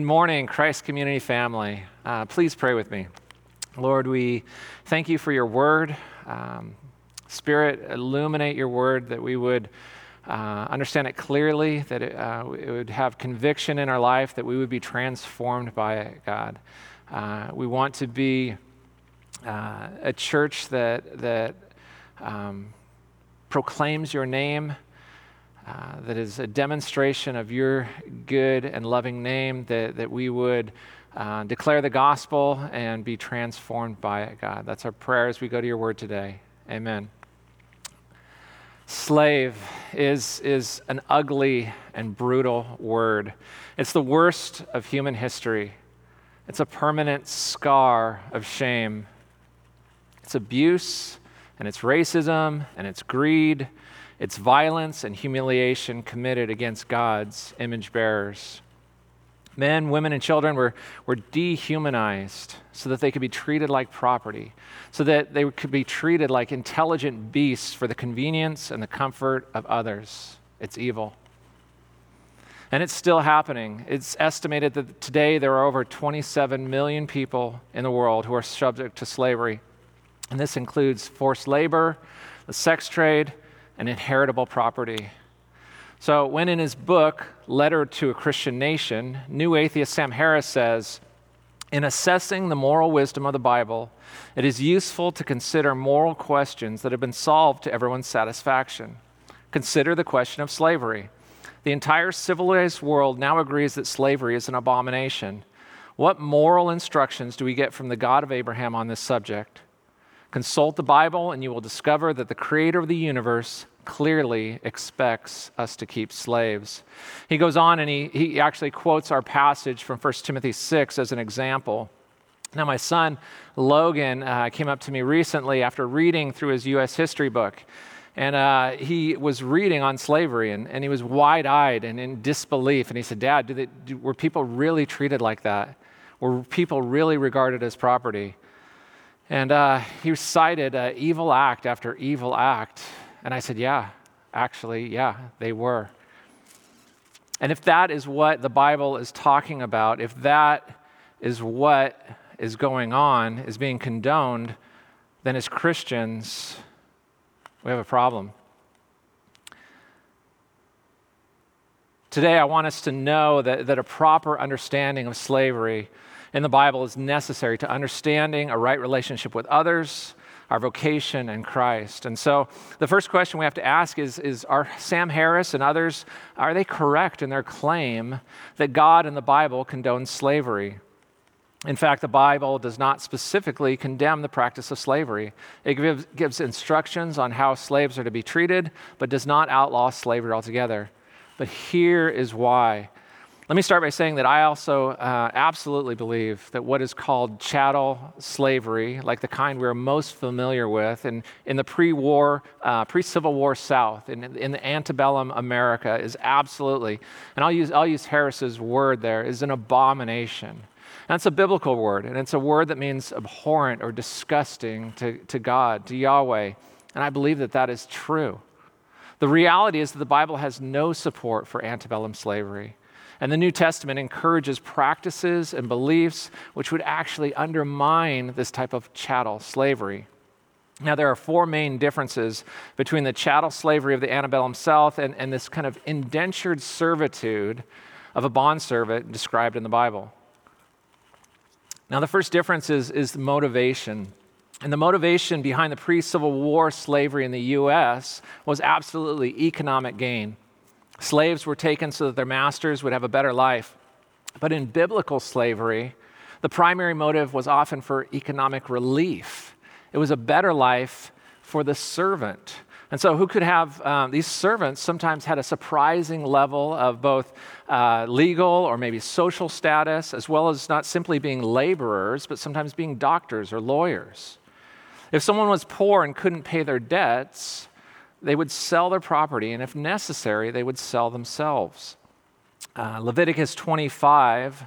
Good morning, Christ Community Family. Uh, please pray with me. Lord, we thank you for your word. Um, Spirit, illuminate your word that we would uh, understand it clearly, that it, uh, it, would have conviction in our life, that we would be transformed by it, God. Uh, we want to be uh, a church that, that um, proclaims your name uh, that is a demonstration of your good and loving name, that, that we would uh, declare the gospel and be transformed by it, God. That's our prayer as we go to your word today. Amen. Slave is, is an ugly and brutal word. It's the worst of human history. It's a permanent scar of shame. It's abuse, and it's racism, and it's greed, it's violence and humiliation committed against God's image bearers. Men, women, and children were, were dehumanized so that they could be treated like property, so that they could be treated like intelligent beasts for the convenience and the comfort of others. It's evil. And it's still happening. It's estimated that today there are over 27 million people in the world who are subject to slavery. And this includes forced labor, the sex trade, and inheritable property. So, when in his book, Letter to a Christian Nation, new atheist Sam Harris says, in assessing the moral wisdom of the Bible, it is useful to consider moral questions that have been solved to everyone's satisfaction. Consider the question of slavery. The entire civilized world now agrees that slavery is an abomination. What moral instructions do we get from the God of Abraham on this subject? Consult the Bible, and you will discover that the creator of the universe clearly expects us to keep slaves. He goes on and he, he actually quotes our passage from 1 Timothy 6 as an example. Now, my son Logan uh, came up to me recently after reading through his U.S. history book. And uh, he was reading on slavery, and, and he was wide eyed and in disbelief. And he said, Dad, they, do, were people really treated like that? Were people really regarded as property? And uh, he cited uh, evil act after evil act and I said, Yeah, actually, yeah, they were. And if that is what the Bible is talking about, if that is what is going on, is being condoned, then as Christians, we have a problem. Today, I want us to know that, that a proper understanding of slavery in the Bible is necessary to understanding a right relationship with others our vocation in Christ. And so the first question we have to ask is, is are Sam Harris and others, are they correct in their claim that God and the Bible condones slavery? In fact, the Bible does not specifically condemn the practice of slavery. It gives, gives instructions on how slaves are to be treated, but does not outlaw slavery altogether. But here is why let me start by saying that I also uh, absolutely believe that what is called chattel slavery, like the kind we're most familiar with in, in the pre war, uh, pre Civil War South, in, in the antebellum America, is absolutely, and I'll use, I'll use Harris's word there, is an abomination. That's a biblical word, and it's a word that means abhorrent or disgusting to, to God, to Yahweh. And I believe that that is true. The reality is that the Bible has no support for antebellum slavery. And the New Testament encourages practices and beliefs which would actually undermine this type of chattel slavery. Now, there are four main differences between the chattel slavery of the antebellum South and, and this kind of indentured servitude of a bondservant described in the Bible. Now, the first difference is, is motivation. And the motivation behind the pre Civil War slavery in the U.S. was absolutely economic gain. Slaves were taken so that their masters would have a better life. But in biblical slavery, the primary motive was often for economic relief. It was a better life for the servant. And so, who could have um, these servants sometimes had a surprising level of both uh, legal or maybe social status, as well as not simply being laborers, but sometimes being doctors or lawyers. If someone was poor and couldn't pay their debts, they would sell their property, and if necessary, they would sell themselves. Uh, Leviticus 25,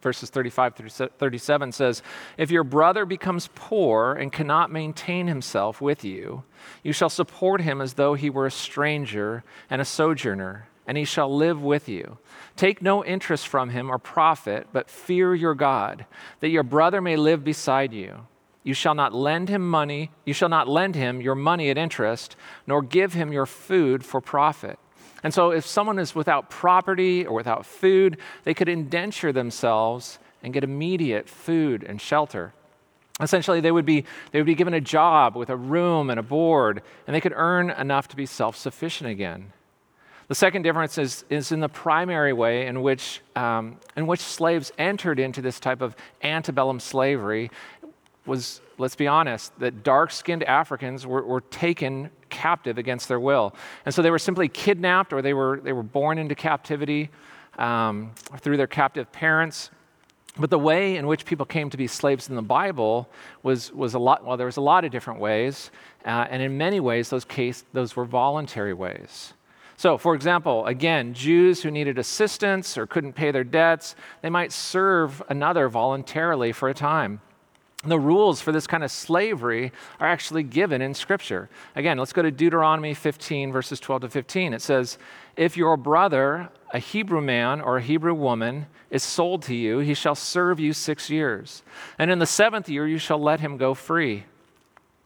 verses 35 through 37 says, If your brother becomes poor and cannot maintain himself with you, you shall support him as though he were a stranger and a sojourner, and he shall live with you. Take no interest from him or profit, but fear your God, that your brother may live beside you. You shall not lend him money, you shall not lend him your money at interest, nor give him your food for profit. And so, if someone is without property or without food, they could indenture themselves and get immediate food and shelter. Essentially, they would, be, they would be given a job with a room and a board, and they could earn enough to be self sufficient again. The second difference is, is in the primary way in which, um, in which slaves entered into this type of antebellum slavery was, let's be honest, that dark skinned Africans were, were taken captive against their will. And so they were simply kidnapped or they were, they were born into captivity um, through their captive parents. But the way in which people came to be slaves in the Bible was, was a lot, well, there was a lot of different ways. Uh, and in many ways, those, case, those were voluntary ways. So, for example, again, Jews who needed assistance or couldn't pay their debts, they might serve another voluntarily for a time. The rules for this kind of slavery are actually given in Scripture. Again, let's go to Deuteronomy 15, verses 12 to 15. It says, If your brother, a Hebrew man or a Hebrew woman, is sold to you, he shall serve you six years. And in the seventh year, you shall let him go free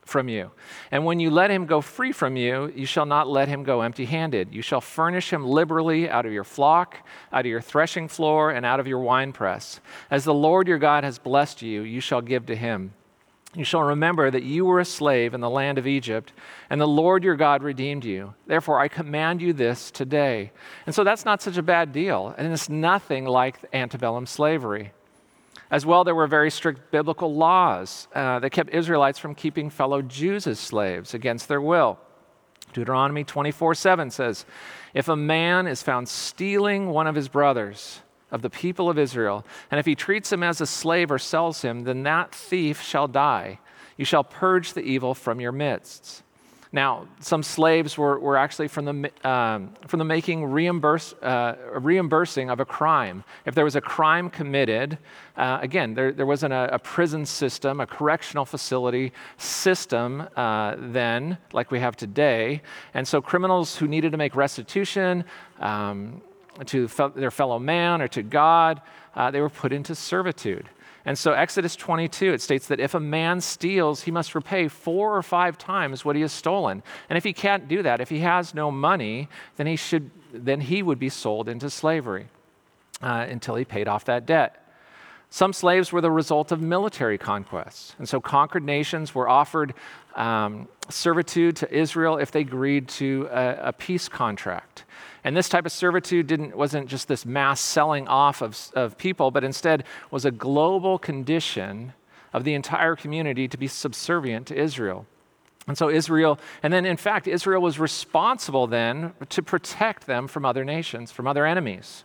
from you. And when you let him go free from you, you shall not let him go empty handed. You shall furnish him liberally out of your flock, out of your threshing floor, and out of your winepress. As the Lord your God has blessed you, you shall give to him. You shall remember that you were a slave in the land of Egypt, and the Lord your God redeemed you. Therefore, I command you this today. And so that's not such a bad deal, and it's nothing like antebellum slavery. As well, there were very strict biblical laws uh, that kept Israelites from keeping fellow Jews as slaves against their will. Deuteronomy 24 7 says, If a man is found stealing one of his brothers, of the people of Israel. And if he treats him as a slave or sells him, then that thief shall die. You shall purge the evil from your midst. Now, some slaves were, were actually from the, um, from the making reimburse, uh, reimbursing of a crime. If there was a crime committed, uh, again, there, there wasn't a, a, prison system, a correctional facility system uh, then, like we have today. And so criminals who needed to make restitution, um, to their fellow man or to God, uh, they were put into servitude. And so, Exodus 22, it states that if a man steals, he must repay four or five times what he has stolen. And if he can't do that, if he has no money, then he, should, then he would be sold into slavery uh, until he paid off that debt. Some slaves were the result of military conquests. And so, conquered nations were offered um, servitude to Israel if they agreed to a, a peace contract. And this type of servitude didn't, wasn't just this mass selling off of, of people, but instead was a global condition of the entire community to be subservient to Israel. And so Israel, and then in fact, Israel was responsible then to protect them from other nations, from other enemies.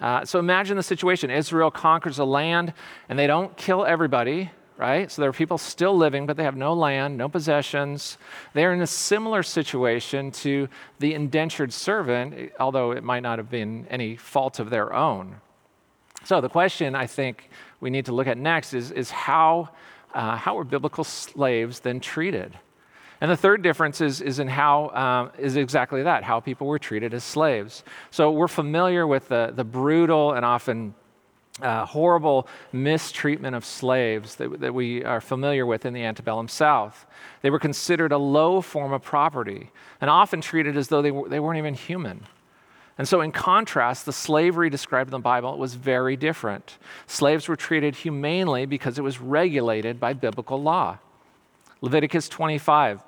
Uh, so imagine the situation Israel conquers a land, and they don't kill everybody, right? So there are people still living, but they have no land, no possessions. They're in a similar situation to the indentured servant, although it might not have been any fault of their own. So the question I think we need to look at next is, is how, uh, how were biblical slaves then treated? And the third difference is, is in how um, is exactly that, how people were treated as slaves. So we're familiar with the, the brutal and often uh, horrible mistreatment of slaves that, that we are familiar with in the antebellum South. They were considered a low form of property and often treated as though they, were, they weren't even human. And so, in contrast, the slavery described in the Bible was very different. Slaves were treated humanely because it was regulated by biblical law. Leviticus 25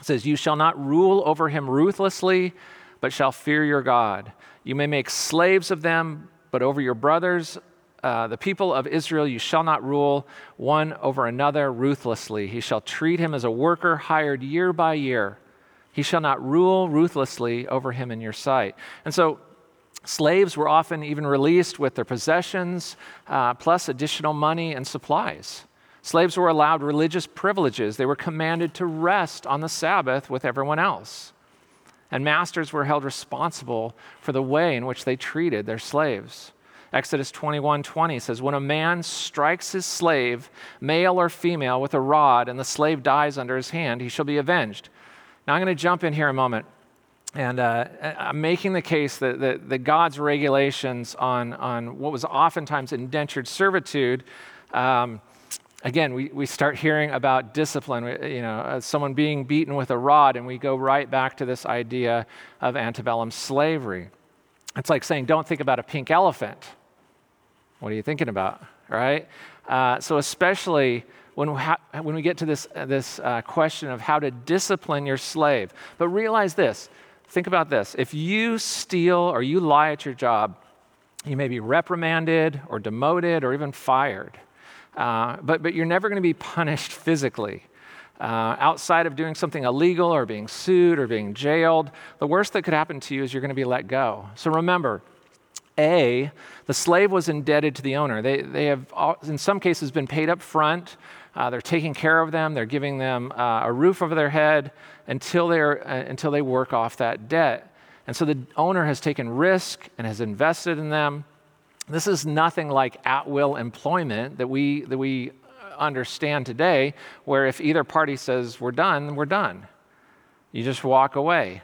says, You shall not rule over him ruthlessly, but shall fear your God. You may make slaves of them, but over your brothers uh, the people of Israel you shall not rule one over another ruthlessly. He shall treat him as a worker hired year by year. He shall not rule ruthlessly over him in your sight. And so, slaves were often even released with their possessions, uh, plus additional money and supplies. Slaves were allowed religious privileges. They were commanded to rest on the Sabbath with everyone else. And masters were held responsible for the way in which they treated their slaves. Exodus 21 20 says, When a man strikes his slave, male or female, with a rod, and the slave dies under his hand, he shall be avenged. Now I'm going to jump in here a moment. And uh, I'm making the case that, that, that, God's regulations on, on what was oftentimes indentured servitude, um, again, we, we start hearing about discipline, you know, uh, someone being beaten with a rod, and we go right back to this idea of antebellum slavery. It's like saying, don't think about a pink elephant. What are you thinking about, right? Uh, so, especially when we, ha- when we get to this, uh, this uh, question of how to discipline your slave. But realize this think about this. If you steal or you lie at your job, you may be reprimanded or demoted or even fired. Uh, but, but you're never going to be punished physically. Uh, outside of doing something illegal or being sued or being jailed, the worst that could happen to you is you're going to be let go. So remember, A, the slave was indebted to the owner. They, they have, in some cases, been paid up front. Uh, they're taking care of them. They're giving them uh, a roof over their head until, they're, uh, until they work off that debt. And so the owner has taken risk and has invested in them. This is nothing like at will employment that we, that we understand today, where if either party says we're done, we're done. You just walk away.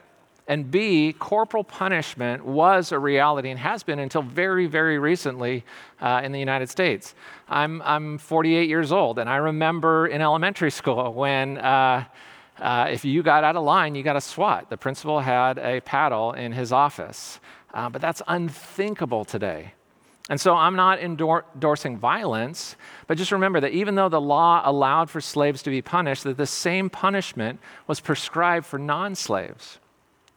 And B, corporal punishment was a reality and has been until very, very recently uh, in the United States. I'm, I'm 48 years old, and I remember in elementary school when uh, uh, if you got out of line, you got a swat. The principal had a paddle in his office. Uh, but that's unthinkable today. And so I'm not endorsing violence, but just remember that even though the law allowed for slaves to be punished, that the same punishment was prescribed for non-slaves.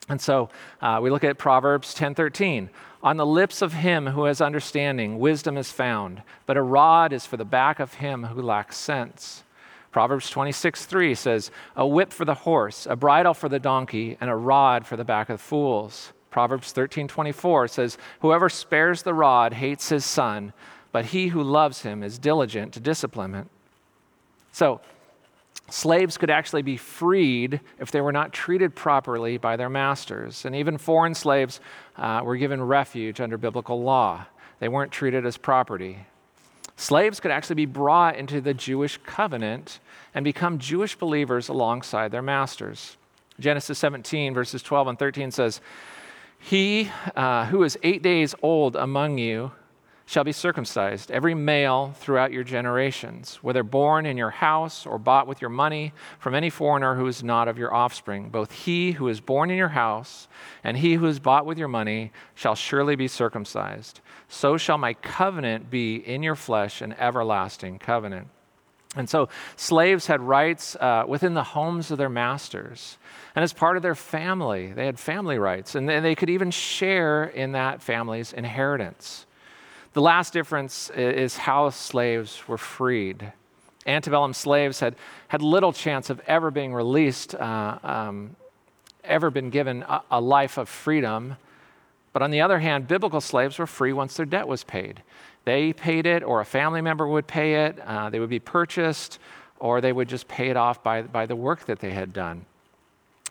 And so uh, we look at Proverbs 10:13. On the lips of him who has understanding, wisdom is found, but a rod is for the back of him who lacks sense. Proverbs 26:3 says, A whip for the horse, a bridle for the donkey, and a rod for the back of fools. Proverbs 13:24 says, "Whoever spares the rod hates his son, but he who loves him is diligent to discipline him." So, slaves could actually be freed if they were not treated properly by their masters. And even foreign slaves uh, were given refuge under biblical law. They weren't treated as property. Slaves could actually be brought into the Jewish covenant and become Jewish believers alongside their masters. Genesis 17, verses 12 and 13 says, he uh, who is eight days old among you shall be circumcised, every male throughout your generations, whether born in your house or bought with your money from any foreigner who is not of your offspring. Both he who is born in your house and he who is bought with your money shall surely be circumcised. So shall my covenant be in your flesh, an everlasting covenant. And so slaves had rights uh, within the homes of their masters. And as part of their family, they had family rights, and they could even share in that family's inheritance. The last difference is how slaves were freed. Antebellum slaves had, had little chance of ever being released, uh, um, ever been given a, a life of freedom. But on the other hand, biblical slaves were free once their debt was paid. They paid it, or a family member would pay it, uh, they would be purchased, or they would just pay it off by, by the work that they had done.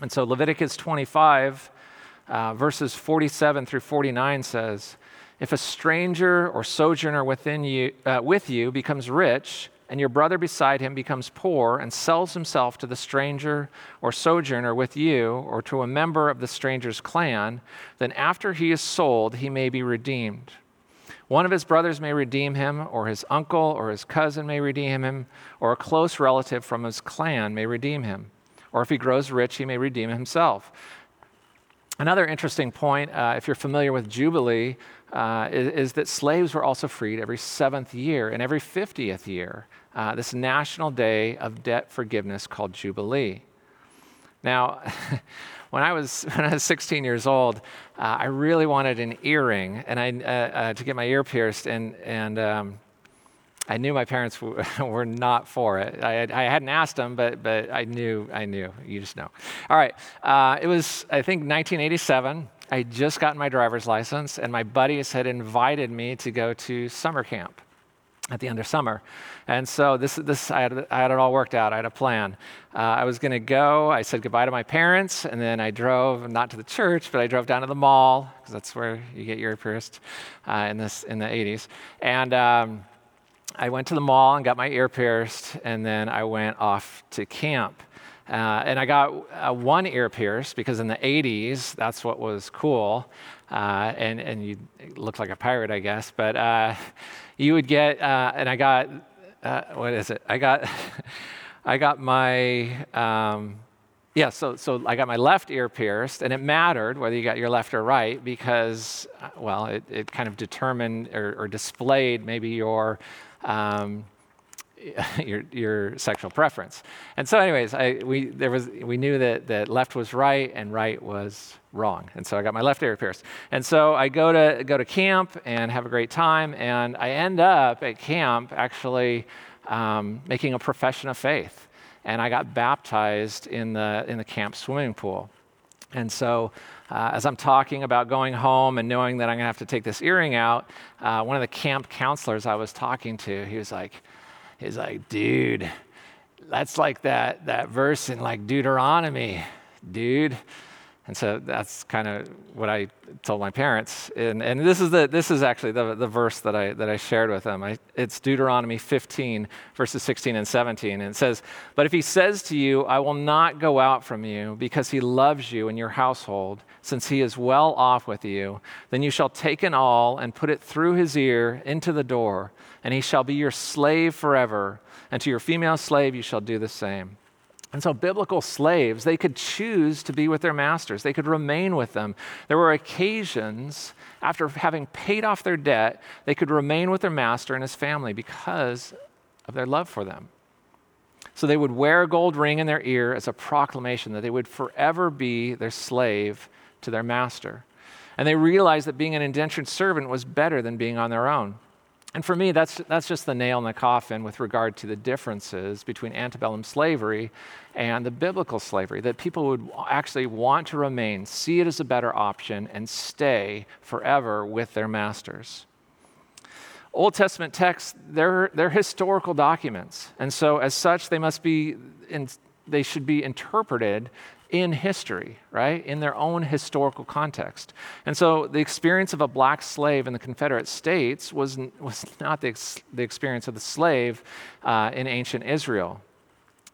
And so Leviticus 25, uh, verses 47 through 49 says, If a stranger or sojourner within you, uh, with you becomes rich, and your brother beside him becomes poor and sells himself to the stranger or sojourner with you or to a member of the stranger's clan, then after he is sold, he may be redeemed. One of his brothers may redeem him, or his uncle or his cousin may redeem him, or a close relative from his clan may redeem him. Or if he grows rich, he may redeem himself. Another interesting point, uh, if you're familiar with Jubilee, uh, is, is, that slaves were also freed every seventh year and every 50th year. Uh, this national day of debt forgiveness called Jubilee. Now, when I was when I was 16 years old, uh, I really wanted an earring, and I uh, uh, to get my ear pierced, and and um, I knew my parents w- were not for it. I, had, I hadn't asked them, but but I knew I knew. You just know. All right, uh, it was I think 1987. I just gotten my driver's license, and my buddies had invited me to go to summer camp at the end of summer. And so this, this I, had, I had it all worked out. I had a plan. Uh, I was going to go. I said goodbye to my parents, and then I drove not to the church, but I drove down to the mall because that's where you get your pierced uh, in this in the 80s. And um, I went to the mall and got my ear pierced, and then I went off to camp. Uh, and I got uh, one ear pierced because in the 80s, that's what was cool. Uh, and, and you looked like a pirate, I guess. But uh, you would get, uh, and I got, uh, what is it? I got, I got my, um, yeah, so, so I got my left ear pierced, and it mattered whether you got your left or right because, well, it, it kind of determined or, or displayed maybe your. Um, your, your sexual preference. And so, anyways, I, we, there was, we knew that, that left was right and right was wrong. And so I got my left ear pierced. And so I go to, go to camp and have a great time. And I end up at camp actually um, making a profession of faith. And I got baptized in the, in the camp swimming pool. And so, uh, as I'm talking about going home and knowing that I'm going to have to take this earring out, uh, one of the camp counselors I was talking to, he was like, He's like, dude, that's like that, that verse in like Deuteronomy, dude. And so that's kind of what I told my parents. And, and this, is the, this is actually the, the verse that I, that I shared with them. I, it's Deuteronomy 15, verses 16 and 17. And it says, But if he says to you, I will not go out from you because he loves you and your household, since he is well off with you, then you shall take an awl and put it through his ear into the door and he shall be your slave forever. And to your female slave you shall do the same. And so, biblical slaves, they could choose to be with their masters, they could remain with them. There were occasions, after having paid off their debt, they could remain with their master and his family because of their love for them. So, they would wear a gold ring in their ear as a proclamation that they would forever be their slave to their master. And they realized that being an indentured servant was better than being on their own. And for me, that's, that's just the nail in the coffin with regard to the differences between antebellum slavery and the biblical slavery, that people would actually want to remain, see it as a better option, and stay forever with their masters. Old Testament texts, they're, they're historical documents. And so, as such, they must be, in, they should be interpreted in history, right? In their own historical context. And so the experience of a black slave in the Confederate States was, was not the, ex, the experience of the slave uh, in ancient Israel.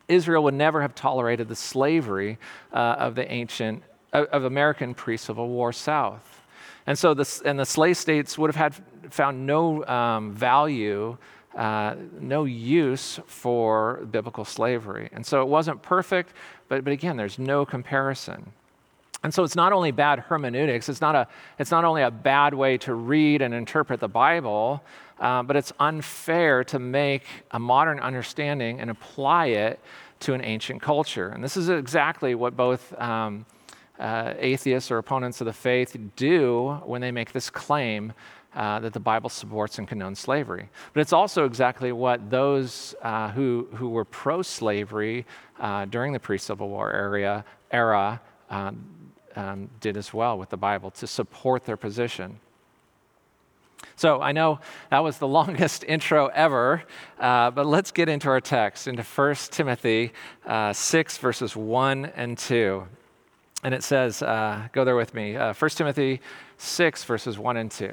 Israel would never have tolerated the slavery uh, of the ancient, of, of American pre Civil War South. And so the, and the slave states would have had found no um, value uh, no use for biblical slavery. And so it wasn't perfect, but, but again, there's no comparison. And so it's not only bad hermeneutics, it's not, a, it's not only a bad way to read and interpret the Bible, uh, but it's unfair to make a modern understanding and apply it to an ancient culture. And this is exactly what both um, uh, atheists or opponents of the faith do when they make this claim uh, that the Bible supports and condones slavery. But it's also exactly what those uh, who, who were pro slavery uh, during the pre Civil War area, era um, um, did as well with the Bible to support their position. So I know that was the longest intro ever, uh, but let's get into our text, into 1 Timothy uh, 6, verses 1 and 2. And it says, uh, go there with me, uh, 1 Timothy 6, verses 1 and 2.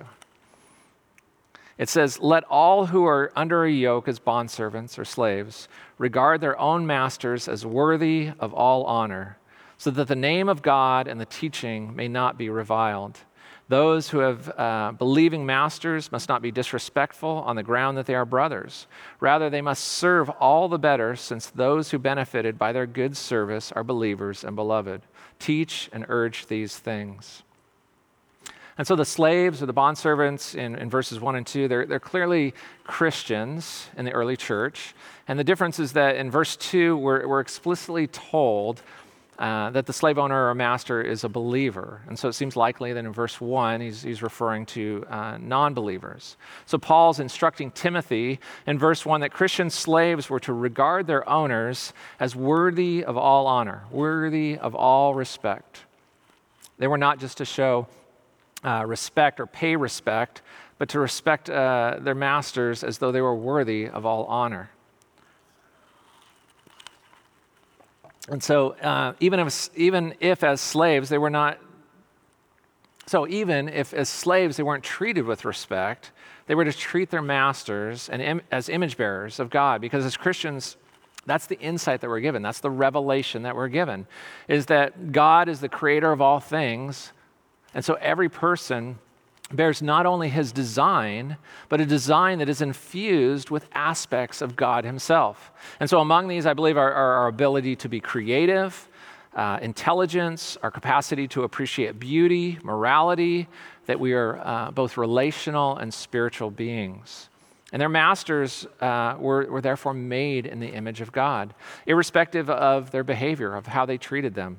It says, Let all who are under a yoke as bondservants or slaves regard their own masters as worthy of all honor, so that the name of God and the teaching may not be reviled. Those who have uh, believing masters must not be disrespectful on the ground that they are brothers. Rather, they must serve all the better, since those who benefited by their good service are believers and beloved. Teach and urge these things. And so the slaves or the bondservants in, in verses 1 and 2, they're, they're clearly Christians in the early church. And the difference is that in verse 2, we're, we're explicitly told uh, that the slave owner or master is a believer. And so it seems likely that in verse 1, he's, he's referring to uh, non believers. So Paul's instructing Timothy in verse 1 that Christian slaves were to regard their owners as worthy of all honor, worthy of all respect. They were not just to show uh, respect or pay respect, but to respect uh, their masters as though they were worthy of all honor. And so, uh, even, if, even if as slaves they were not, so even if as slaves they weren't treated with respect, they were to treat their masters and Im- as image bearers of God, because as Christians, That's the insight that we're given. That's the revelation that we're given is that God is the creator of all things. And so every person bears not only his design, but a design that is infused with aspects of God himself. And so among these, I believe, are, are our ability to be creative, uh, intelligence, our capacity to appreciate beauty, morality, that we are uh, both relational and spiritual beings. And their masters uh, were, were therefore made in the image of God, irrespective of their behavior, of how they treated them.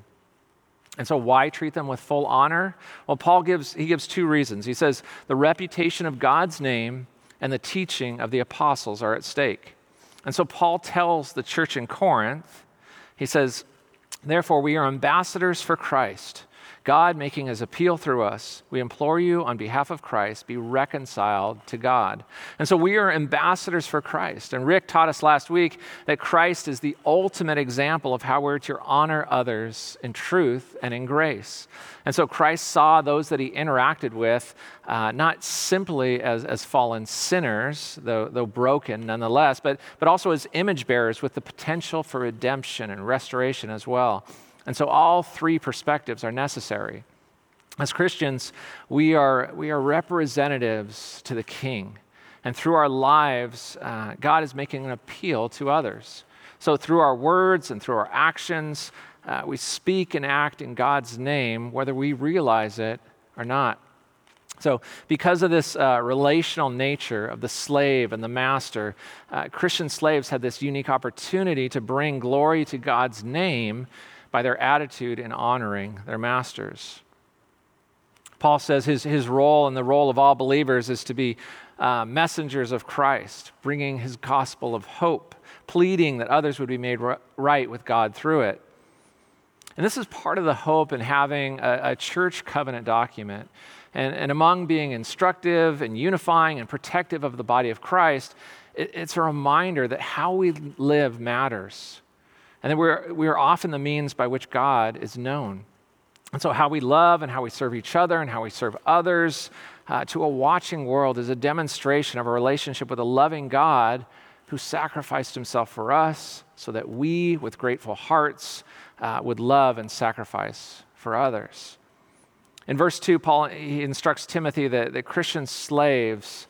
And so, why treat them with full honor? Well, Paul gives, he gives two reasons. He says, the reputation of God's name and the teaching of the apostles are at stake. And so, Paul tells the church in Corinth, he says, Therefore, we are ambassadors for Christ God making his appeal through us, we implore you on behalf of Christ, be reconciled to God. And so we are ambassadors for Christ. And Rick taught us last week that Christ is the ultimate example of how we're to honor others in truth and in grace. And so Christ saw those that he interacted with uh, not simply as, as fallen sinners, though, though broken nonetheless, but, but also as image bearers with the potential for redemption and restoration as well. And so all three perspectives are necessary. As Christians, we are, we are representatives to the King. And through our lives, uh, God is making an appeal to others. So through our words and through our actions, uh, we speak and act in God's name, whether we realize it or not. So, because of this uh, relational nature of the slave and the master, uh, Christian slaves had this unique opportunity to bring glory to God's name by their attitude in honoring their masters. Paul says his, his role and the role of all believers is to be uh, messengers of Christ, bringing his gospel of hope, pleading that others would be made right with God through it. And this is part of the hope in having a, a church covenant document. And, and, among being instructive and unifying and protective of the body of Christ, it, it's a reminder that how we live matters and that we're, we're often the means by which God is known. And so, how we love and how we serve each other and how we serve others uh, to a watching world is a demonstration of a relationship with a loving God who sacrificed himself for us so that we, with grateful hearts, uh, would love and sacrifice for others. In verse 2, Paul instructs Timothy that, that Christian slaves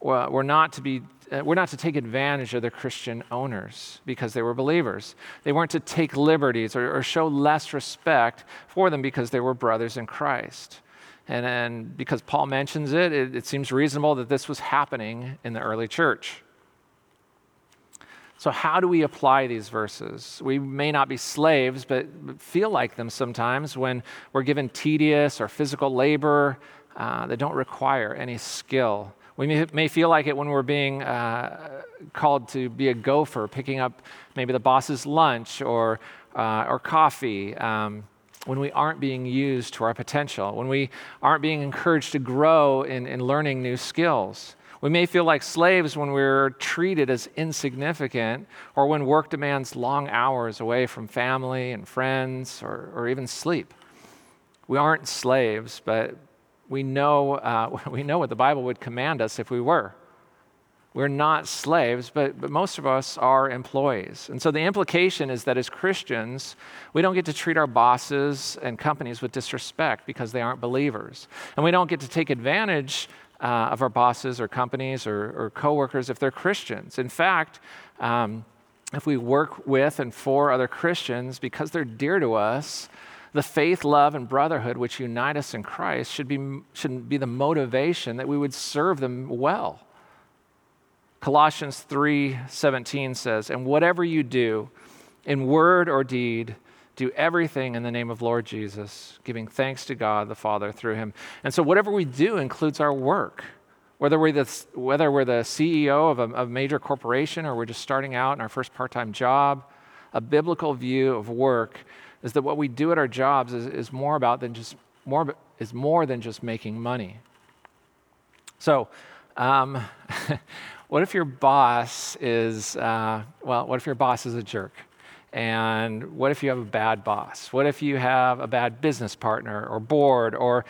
were not to be we're not to take advantage of the Christian owners because they were believers. They weren't to take liberties or, or show less respect for them because they were brothers in Christ. And, and because Paul mentions it, it, it seems reasonable that this was happening in the early church. So, how do we apply these verses? We may not be slaves, but feel like them sometimes when we're given tedious or physical labor uh, that don't require any skill we may, may feel like it when we're being uh, called to be a gopher, picking up maybe the boss's lunch or, uh, or coffee. Um, when we aren't being used to our potential, when we aren't being encouraged to grow in, in learning new skills. We may feel like slaves when we're treated as insignificant or when work demands long hours away from family and friends or, or even sleep. We aren't slaves, but, we know, uh, we know what the Bible would command us if we were. We're not slaves, but, but most of us are employees. And so the implication is that as Christians, we don't get to treat our bosses and companies with disrespect because they aren't believers. And we don't get to take advantage uh, of our bosses or companies or, or coworkers if they're Christians. In fact, um, if we work with and for other Christians because they're dear to us, the faith, love, and brotherhood which unite us in Christ should be, should be the motivation that we would serve them well. Colossians 3:17 says, "And whatever you do, in word or deed, do everything in the name of Lord Jesus, giving thanks to God the Father through him." And so whatever we do includes our work. Whether we're the, whether we're the CEO of a, a major corporation or we're just starting out in our first part time job, a biblical view of work is that what we do at our jobs is, is more about than just more is more than just making money. So, um, what if your boss is uh, well? What if your boss is a jerk? And what if you have a bad boss? What if you have a bad business partner or board or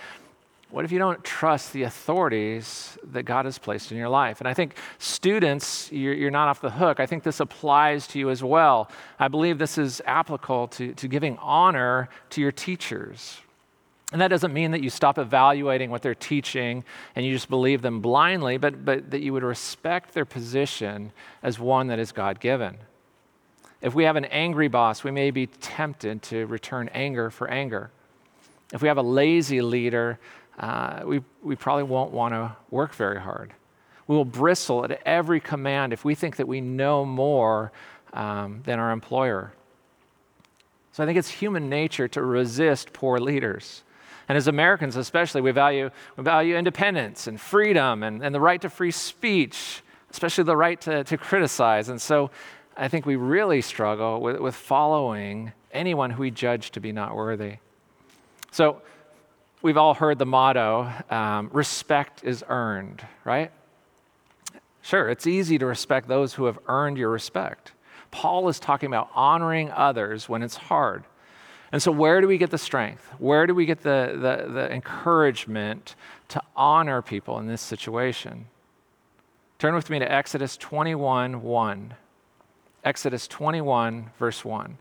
What if you don't trust the authorities that God has placed in your life? And I think students, you're, you're, not off the hook. I think this applies to you as well. I believe this is applicable to, to giving honor to your teachers. And that doesn't mean that you stop evaluating what they're teaching and you just believe them blindly, but, but that you would respect their position as one that is God given. If we have an angry boss, we may be tempted to return anger for anger. If we have a lazy leader, uh, we, we probably won't want to work very hard. We will bristle at every command if we think that we know more um, than our employer. So I think it's human nature to resist poor leaders. And as Americans, especially, we value, we value independence and freedom and, and the right to free speech, especially the right to, to criticize. And so I think we really struggle with, with following anyone who we judge to be not worthy. So we've all heard the motto um, respect is earned, right? Sure, it's easy to respect those who have earned your respect. Paul is talking about honoring others when it's hard. And so, where do we get the strength? Where do we get the, the, the encouragement to honor people in this situation? Turn with me to Exodus 21 1. Exodus 21, verse 1.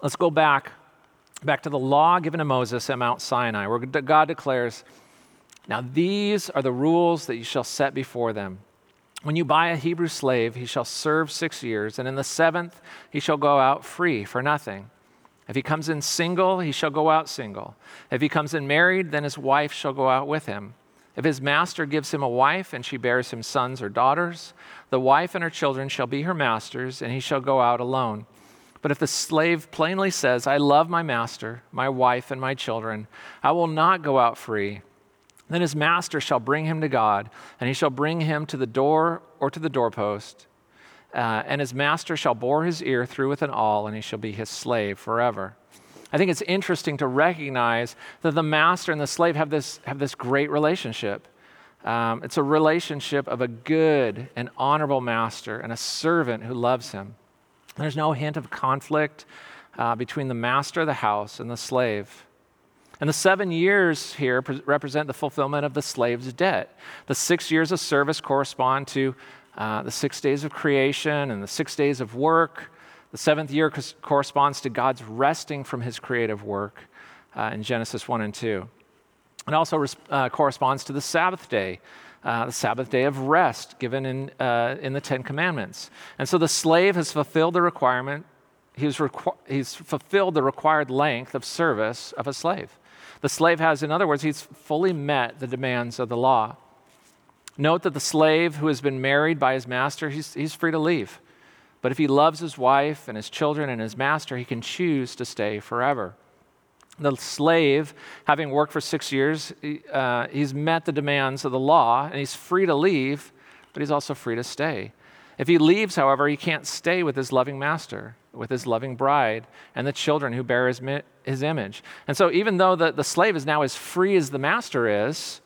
Let's go back, back to the law given to Moses at Mount Sinai, where God declares, Now these are the rules that you shall set before them. When you buy a Hebrew slave, he shall serve six years, and in the seventh he shall go out free for nothing. If he comes in single, he shall go out single. If he comes in married, then his wife shall go out with him. If his master gives him a wife, and she bears him sons or daughters, the wife and her children shall be her master's, and he shall go out alone. But if the slave plainly says, I love my master, my wife, and my children, I will not go out free, then his master shall bring him to God, and he shall bring him to the door or to the doorpost. Uh, and his master shall bore his ear through with an awl, and he shall be his slave forever. I think it's interesting to recognize that the master and the slave have this, have this great relationship. Um, it's a relationship of a good and honorable master and a servant who loves him. There's no hint of conflict uh, between the master of the house and the slave. And the seven years here pre- represent the fulfillment of the slave's debt. The six years of service correspond to uh, the six days of creation and the six days of work. The seventh year co- corresponds to God's resting from his creative work uh, in Genesis 1 and 2. It also res- uh, corresponds to the Sabbath day, uh, the Sabbath day of rest given in, uh, in the Ten Commandments. And so the slave has fulfilled the requirement, he's, requ- he's fulfilled the required length of service of a slave. The slave has, in other words, he's fully met the demands of the law. Note that the slave who has been married by his master, he's, he's free to leave. But if he loves his wife and his children and his master, he can choose to stay forever. The slave, having worked for six years, uh, he's met the demands of the law and he's free to leave, but he's also free to stay. If he leaves, however, he can't stay with his loving master, with his loving bride, and the children who bear his, his image. And so, even though the, the slave is now as free as the master is,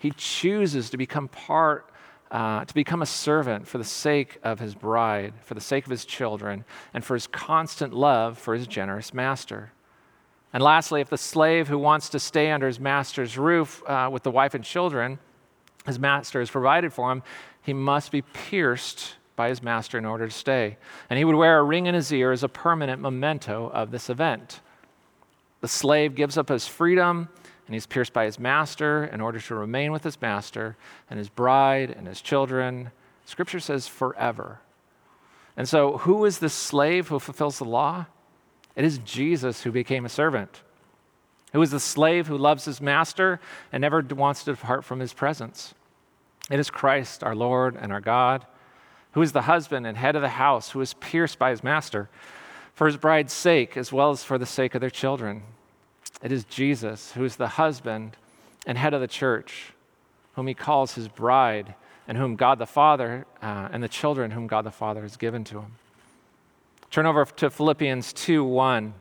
he chooses to become part uh, to become a servant for the sake of his bride, for the sake of his children, and for his constant love for his generous master. And lastly, if the slave who wants to stay under his master's roof uh, with the wife and children, his master has provided for him, he must be pierced by his master in order to stay. And he would wear a ring in his ear as a permanent memento of this event. The slave gives up his freedom and he's pierced by his master in order to remain with his master and his bride and his children. Scripture says forever. And so, who is this slave who fulfills the law? It is Jesus who became a servant. Who is the slave who loves his master and never wants to depart from his presence? It is Christ, our Lord and our God, who is the husband and head of the house, who is pierced by his master for his bride's sake, as well as for the sake of their children. It is Jesus who is the husband and head of the church, whom he calls his bride, and whom God the Father uh, and the children whom God the Father has given to him. Turn over to Philippians 2 1.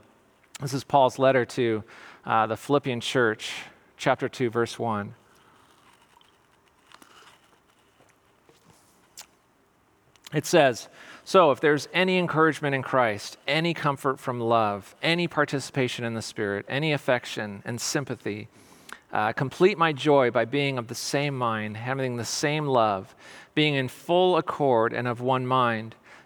This is Paul's letter to uh, the Philippian church, chapter 2, verse 1. It says, So, if there's any encouragement in Christ, any comfort from love, any participation in the Spirit, any affection and sympathy, uh, complete my joy by being of the same mind, having the same love, being in full accord and of one mind.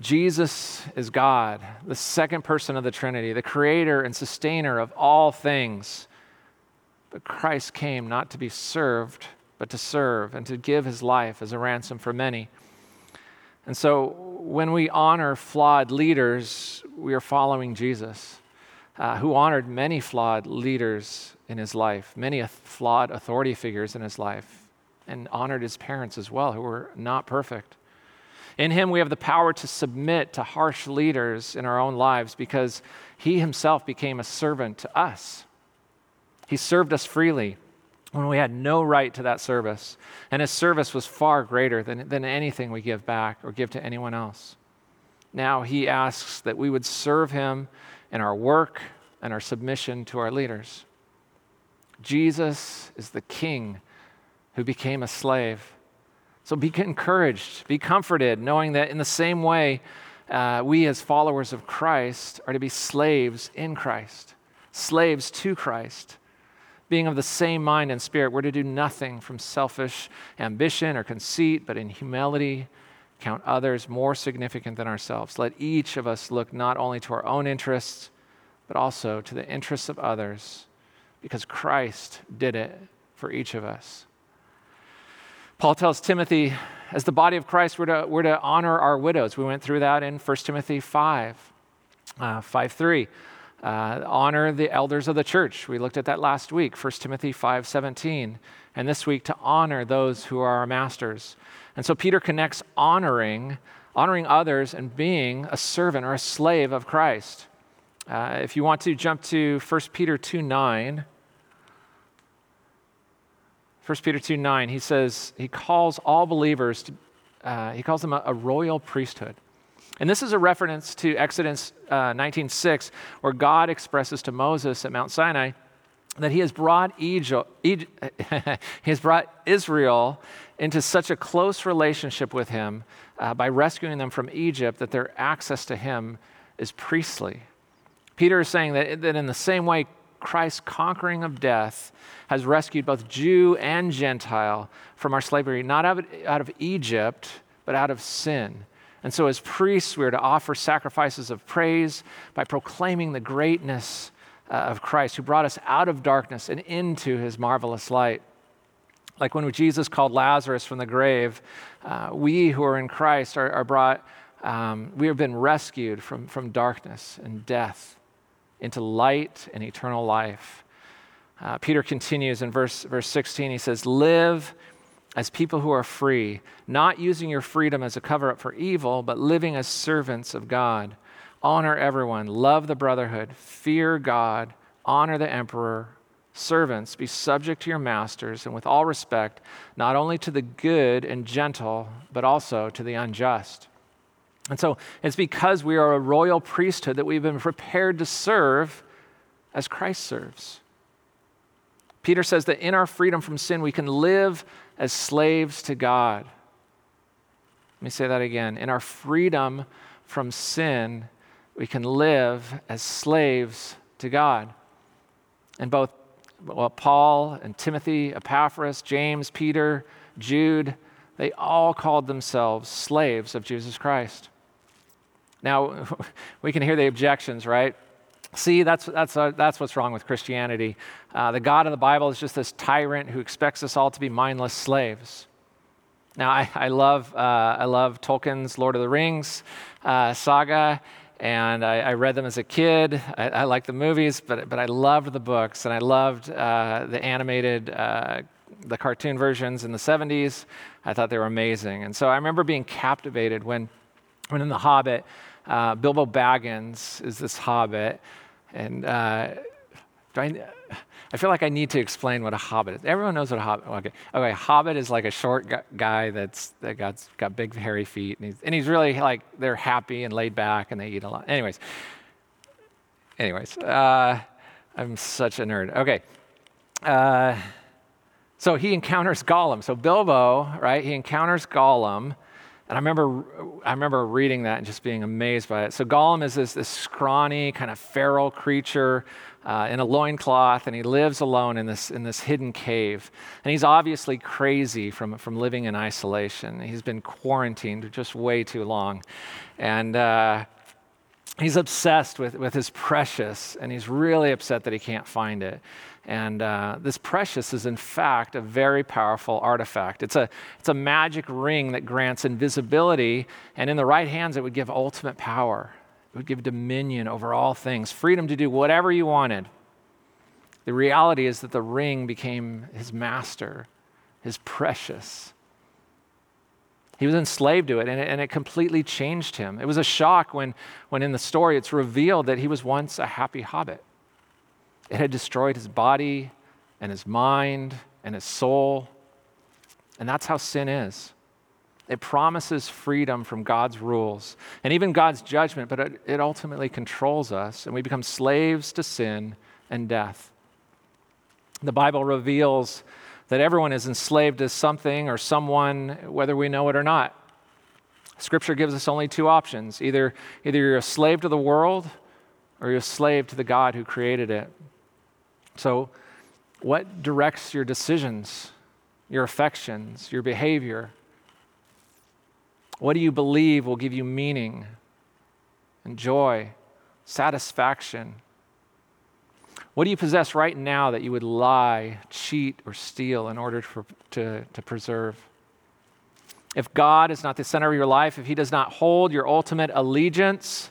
Jesus is God, the second person of the Trinity, the creator and sustainer of all things. But Christ came not to be served, but to serve and to give his life as a ransom for many. And so when we honor flawed leaders, we are following Jesus, uh, who honored many flawed leaders in his life, many flawed authority figures in his life, and honored his parents as well, who were not perfect. In him, we have the power to submit to harsh leaders in our own lives because he himself became a servant to us. He served us freely when we had no right to that service. And his service was far greater than, than anything we give back or give to anyone else. Now he asks that we would serve him in our work and our submission to our leaders. Jesus is the king who became a slave. So be encouraged, be comforted, knowing that in the same way, uh, we as followers of Christ are to be slaves in Christ, slaves to Christ being of the same mind and spirit, we're to do nothing from selfish ambition or conceit, but in humility count others more significant than ourselves. Let each of us look not only to our own interests, but also to the interests of others, because Christ did it for each of us. Paul tells Timothy, as the body of Christ, we're to, we're to honor our widows. We went through that in 1 Timothy 5, uh, 5 3. Uh, honor the elders of the church. We looked at that last week, 1 Timothy 5:17, and this week to honor those who are our masters. And so Peter connects honoring, honoring others and being a servant or a slave of Christ. Uh, if you want to jump to 1 Peter 2 9, 1 Peter 2 9, he says, he calls all believers to, uh, he calls them a, a royal priesthood. And this is a reference to Exodus uh, 19:6, where God expresses to Moses at Mount Sinai that he has brought Egypt, Egypt he has brought Israel into such a close relationship with him uh, by rescuing them from Egypt that their access to him is priestly. Peter is saying that, that in the same way Christ's conquering of death has rescued both Jew and Gentile from our slavery, not out of, out of Egypt, but out of sin. And so, as priests, we are to offer sacrifices of praise by proclaiming the greatness uh, of Christ, who brought us out of darkness and into his marvelous light. Like when Jesus called Lazarus from the grave, uh, we who are in Christ are, are brought, um, we have been rescued from, from darkness and death into light and eternal life. Uh, Peter continues in verse, verse 16, he says, Live as people who are free, not using your freedom as a cover up for evil, but living as servants of God. Honor everyone, love the brotherhood, fear God, honor the emperor. Servants, be subject to your masters, and with all respect, not only to the good and gentle, but also to the unjust. And so it's because we are a royal priesthood that we've been prepared to serve as Christ serves. Peter says that in our freedom from sin, we can live as slaves to God. Let me say that again. In our freedom from sin, we can live as slaves to God. And both well, Paul and Timothy, Epaphras, James, Peter, Jude, they all called themselves slaves of Jesus Christ. Now, we can hear the objections, right? See, that's, that's, uh, that's what's wrong with Christianity. Uh, the God of the Bible is just this tyrant who expects us all to be mindless slaves. Now, I, I love, uh, I love Tolkien's Lord of the Rings uh, saga, and I, I, read them as a kid. I, I like the movies, but, but I loved the books, and I loved uh, the animated, uh, the cartoon versions in the 70s. I thought they were amazing. And so I remember being captivated when, when in The Hobbit, uh, Bilbo Baggins is this hobbit. And uh, I, I, feel like I need to explain what a hobbit is. Everyone knows what a hobbit Okay, okay hobbit is like a short guy that's that got, got big, hairy feet. And he's, and he's really like, they're happy and laid back and they eat a lot. Anyways, anyways, uh, I'm such a nerd. Okay. Uh, so he encounters Gollum. So Bilbo, right? He encounters Gollum. And I remember, I remember reading that and just being amazed by it. So Gollum is this, this scrawny, kind of feral creature uh, in a loincloth, and he lives alone in this, in this hidden cave. And he's obviously crazy from, from living in isolation. He's been quarantined just way too long. And uh, he's obsessed with, with his precious, and he's really upset that he can't find it. And uh, this precious is, in fact, a very powerful artifact. It's a, it's a magic ring that grants invisibility, and in the right hands, it would give ultimate power. It would give dominion over all things, freedom to do whatever you wanted. The reality is that the ring became his master, his precious. He was enslaved to it and, it, and it completely changed him. It was a shock when, when in the story it's revealed that he was once a happy hobbit. It had destroyed his body and his mind and his soul. And that's how sin is. It promises freedom from God's rules and even God's judgment, but it, it, ultimately controls us, and we become slaves to sin and death. The Bible reveals that everyone is enslaved to something or someone, whether we know it or not. Scripture gives us only two options either, either you're a slave to the world or you're a slave to the God who created it. So, what directs your decisions, your affections, your behavior? What do you believe will give you meaning and joy, satisfaction? What do you possess right now that you would lie, cheat, or steal in order to, to, to preserve? If God is not the center of your life, if He does not hold your ultimate allegiance,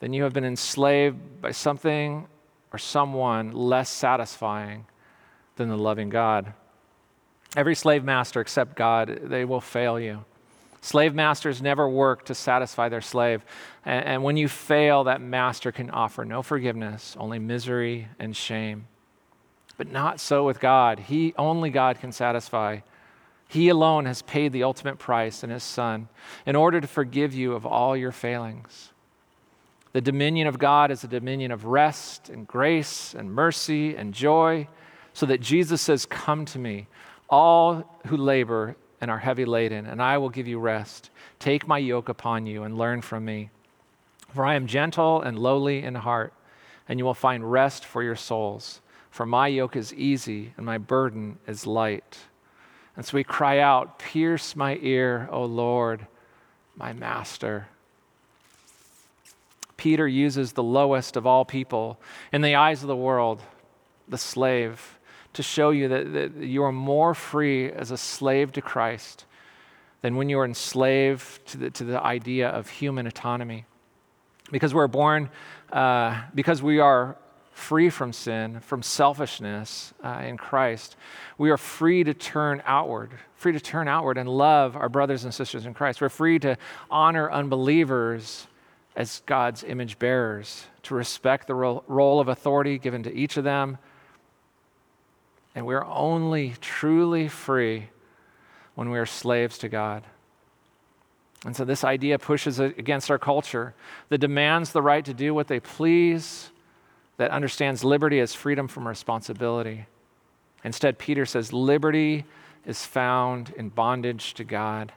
then you have been enslaved by something or someone less satisfying than the loving God. Every slave master except God, they will fail you. Slave masters never work to satisfy their slave. And, and, when you fail, that master can offer no forgiveness, only misery and shame. But not so with God. He, only God can satisfy. He alone has paid the ultimate price in His Son in order to forgive you of all your failings. The dominion of God is a dominion of rest and grace and mercy and joy, so that Jesus says, Come to me, all who labor and are heavy laden, and I will give you rest. Take my yoke upon you and learn from me. For I am gentle and lowly in heart, and you will find rest for your souls. For my yoke is easy and my burden is light. And so we cry out, Pierce my ear, O Lord, my master. Peter uses the lowest of all people in the eyes of the world, the slave, to show you that, that you are more free as a slave to Christ than when you are enslaved to the, to the idea of human autonomy. Because we're born, uh, because we are free from sin, from selfishness uh, in Christ, we are free to turn outward, free to turn outward and love our brothers and sisters in Christ. We're free to honor unbelievers as God's image bearers, to respect the role of authority given to each of them. And we're only truly free when we are slaves to God. And so this idea pushes against our culture that demands the right to do what they please, that understands liberty as freedom from responsibility. Instead, Peter says liberty is found in bondage to God.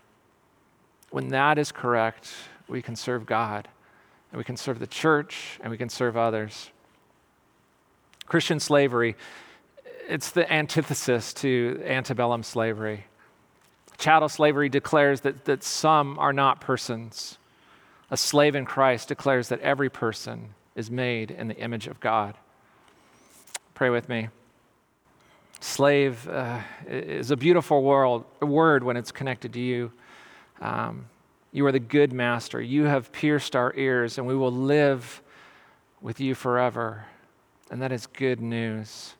When that is correct, we can serve God and we can serve the church, and we can serve others. Christian slavery, it's the antithesis to antebellum slavery. Chattel slavery declares that, that some are not persons. A slave in Christ declares that every person is made in the image of God. Pray with me. Slave uh, is a beautiful world, word when it's connected to you. Um, you are the good master. You have pierced our ears, and we will live with you forever. And that is good news.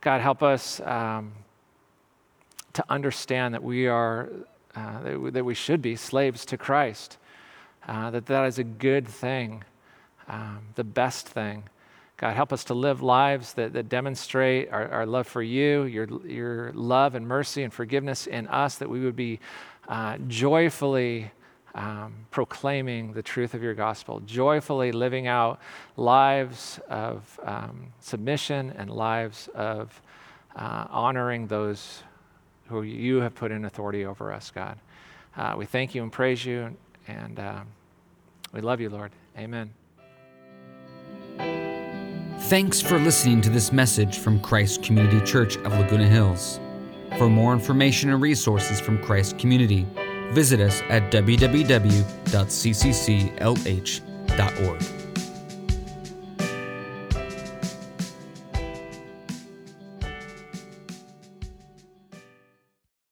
God, help us um, to understand that we are, uh, that, we should be slaves to Christ. uh, that that is a good thing, um, the best thing. God, help us to live lives that, that demonstrate our, our love for you, your, your love and mercy and forgiveness in us, that we would be uh, joyfully um, proclaiming the truth of your gospel, joyfully living out lives of um, submission and lives of uh, honoring those who you have put in authority over us, God. Uh, we thank you and praise you, and uh, we love you, Lord. Amen. Thanks for listening to this message from Christ Community Church of Laguna Hills. For more information and resources from Christ Community, visit us at www.ccclh.org.